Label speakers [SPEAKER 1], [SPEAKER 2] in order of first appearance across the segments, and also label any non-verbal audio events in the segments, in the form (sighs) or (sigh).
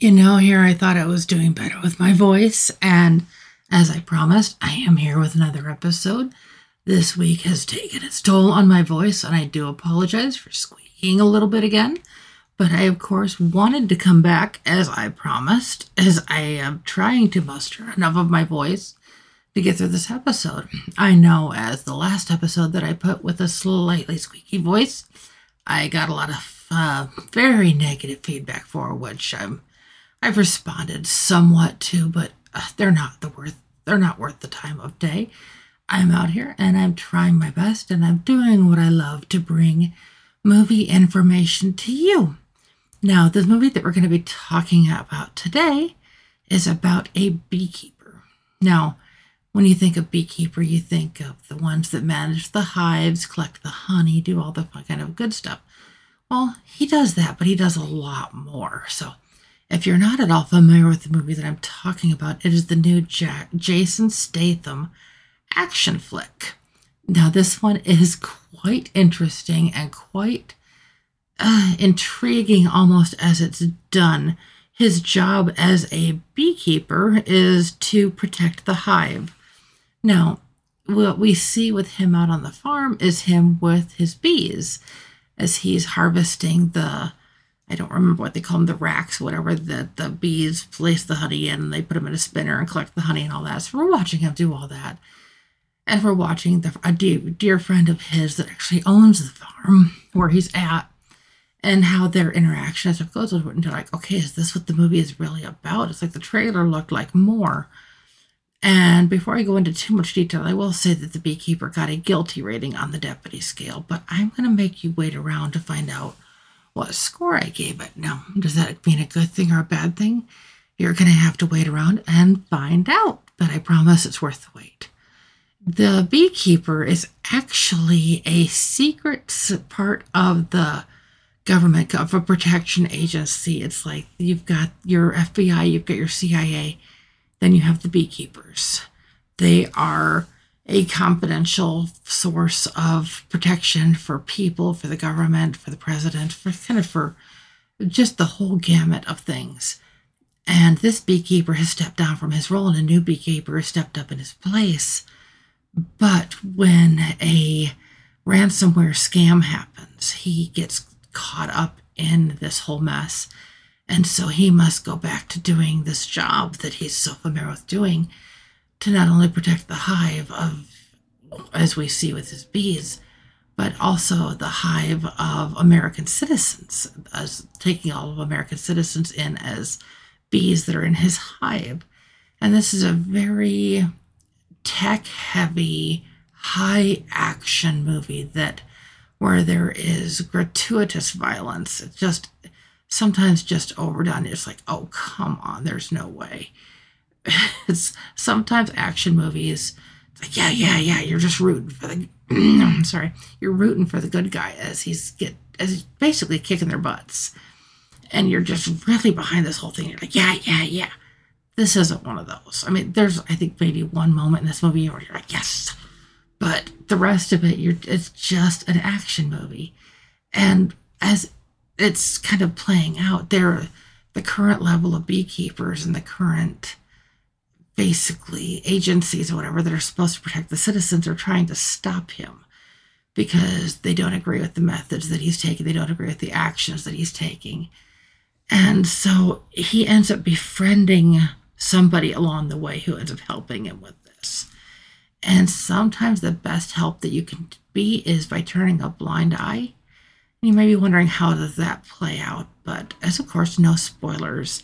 [SPEAKER 1] You know, here I thought I was doing better with my voice, and as I promised, I am here with another episode. This week has taken its toll on my voice, and I do apologize for squeaking a little bit again. But I, of course, wanted to come back as I promised, as I am trying to muster enough of my voice to get through this episode. I know, as the last episode that I put with a slightly squeaky voice, I got a lot of uh, very negative feedback for, which I'm I've responded somewhat to, but uh, they're not the worth they're not worth the time of day. I'm out here and I'm trying my best and I'm doing what I love to bring movie information to you. Now, the movie that we're going to be talking about today is about a beekeeper. Now, when you think of beekeeper, you think of the ones that manage the hives, collect the honey, do all the kind of good stuff. Well, he does that, but he does a lot more. So if you're not at all familiar with the movie that I'm talking about, it is the new Jack- Jason Statham action flick. Now, this one is quite interesting and quite uh, intriguing almost as it's done. His job as a beekeeper is to protect the hive. Now, what we see with him out on the farm is him with his bees as he's harvesting the I don't remember what they call them, the racks, whatever, that the bees place the honey in and they put them in a spinner and collect the honey and all that. So we're watching him do all that. And we're watching the, a dear, dear friend of his that actually owns the farm where he's at and how their interaction as it goes into like, okay, is this what the movie is really about? It's like the trailer looked like more. And before I go into too much detail, I will say that the beekeeper got a guilty rating on the deputy scale, but I'm going to make you wait around to find out what score I gave it. Now, does that mean a good thing or a bad thing? You're going to have to wait around and find out, but I promise it's worth the wait. The beekeeper is actually a secret part of the government of a protection agency. It's like you've got your FBI, you've got your CIA, then you have the beekeepers. They are a confidential source of protection for people, for the government, for the president, for kind of for just the whole gamut of things. And this beekeeper has stepped down from his role, and a new beekeeper has stepped up in his place. But when a ransomware scam happens, he gets caught up in this whole mess. And so he must go back to doing this job that he's so familiar with doing to not only protect the hive of, as we see with his bees, but also the hive of American citizens, as taking all of American citizens in as bees that are in his hive. And this is a very tech heavy, high action movie that where there is gratuitous violence. It's just sometimes just overdone. It's like, oh, come on, there's no way. (laughs) it's sometimes action movies. Like, yeah, yeah, yeah. You're just rooting for the. (clears throat) I'm sorry, you're rooting for the good guy as he's get as he's basically kicking their butts, and you're just really behind this whole thing. You're like, yeah, yeah, yeah. This isn't one of those. I mean, there's I think maybe one moment in this movie where you're like, yes, but the rest of it, you're it's just an action movie, and as it's kind of playing out, there, the current level of beekeepers and the current basically agencies or whatever that are supposed to protect the citizens are trying to stop him because they don't agree with the methods that he's taking, they don't agree with the actions that he's taking. And so he ends up befriending somebody along the way who ends up helping him with this. And sometimes the best help that you can be is by turning a blind eye. You may be wondering how does that play out, but as of course no spoilers.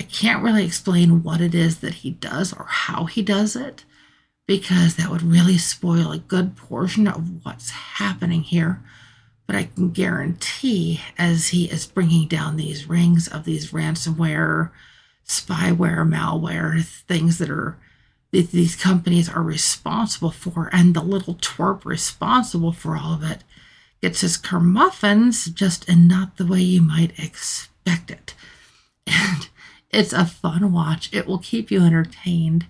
[SPEAKER 1] I can't really explain what it is that he does or how he does it because that would really spoil a good portion of what's happening here. But I can guarantee, as he is bringing down these rings of these ransomware, spyware, malware, things that are that these companies are responsible for, and the little twerp responsible for all of it gets his kermuffins just in not the way you might expect it. (laughs) And it's a fun watch. It will keep you entertained.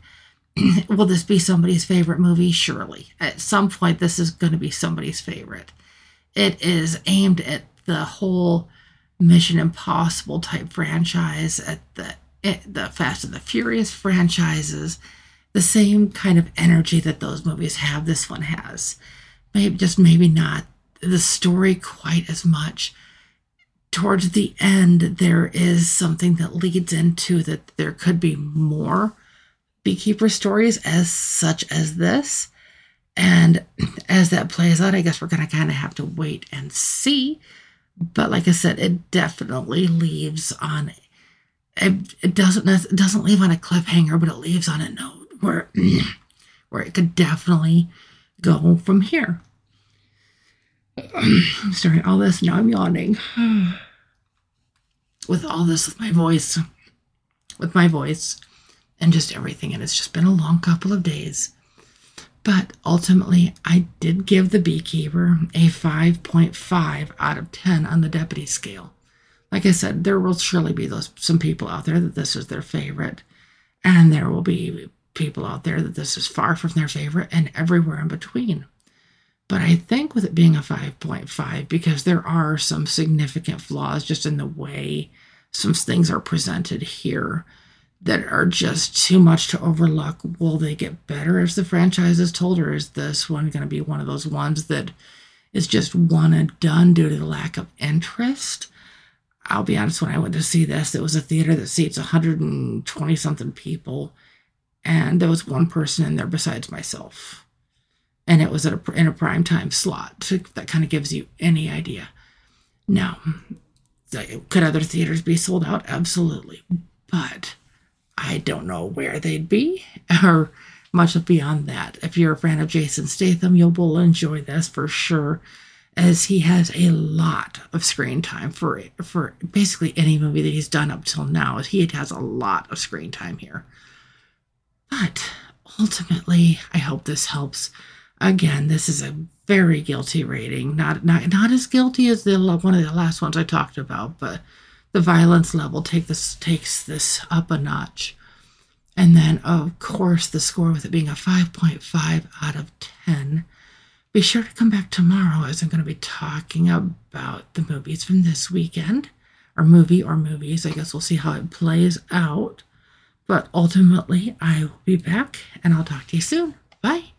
[SPEAKER 1] (clears throat) will this be somebody's favorite movie? Surely. At some point, this is going to be somebody's favorite. It is aimed at the whole Mission Impossible type franchise, at the eh, the Fast and the Furious franchises, the same kind of energy that those movies have. This one has, maybe just maybe not the story quite as much. Towards the end, there is something that leads into that there could be more beekeeper stories as such as this. And as that plays out, I guess we're going to kind of have to wait and see. But like I said, it definitely leaves on it, it doesn't it doesn't leave on a cliffhanger, but it leaves on a note where (clears throat) where it could definitely go from here. Sorry, all this now I'm yawning. (sighs) with all this with my voice, with my voice, and just everything, and it's just been a long couple of days. But ultimately, I did give the beekeeper a 5.5 out of 10 on the deputy scale. Like I said, there will surely be those some people out there that this is their favorite, and there will be people out there that this is far from their favorite, and everywhere in between. But I think with it being a 5.5, because there are some significant flaws just in the way some things are presented here, that are just too much to overlook. Will they get better as the franchise is told, or is this one going to be one of those ones that is just one and done due to the lack of interest? I'll be honest, when I went to see this, it was a theater that seats 120 something people, and there was one person in there besides myself. And it was a, in a prime time slot. That kind of gives you any idea. Now, could other theaters be sold out? Absolutely. But I don't know where they'd be (laughs) or much beyond that. If you're a fan of Jason Statham, you will enjoy this for sure, as he has a lot of screen time for for basically any movie that he's done up till now. He has a lot of screen time here. But ultimately, I hope this helps. Again, this is a very guilty rating. Not not not as guilty as the one of the last ones I talked about, but the violence level take this takes this up a notch. And then, of course, the score with it being a 5.5 out of 10. Be sure to come back tomorrow as I'm going to be talking about the movies from this weekend, or movie or movies. I guess we'll see how it plays out. But ultimately, I will be back and I'll talk to you soon. Bye.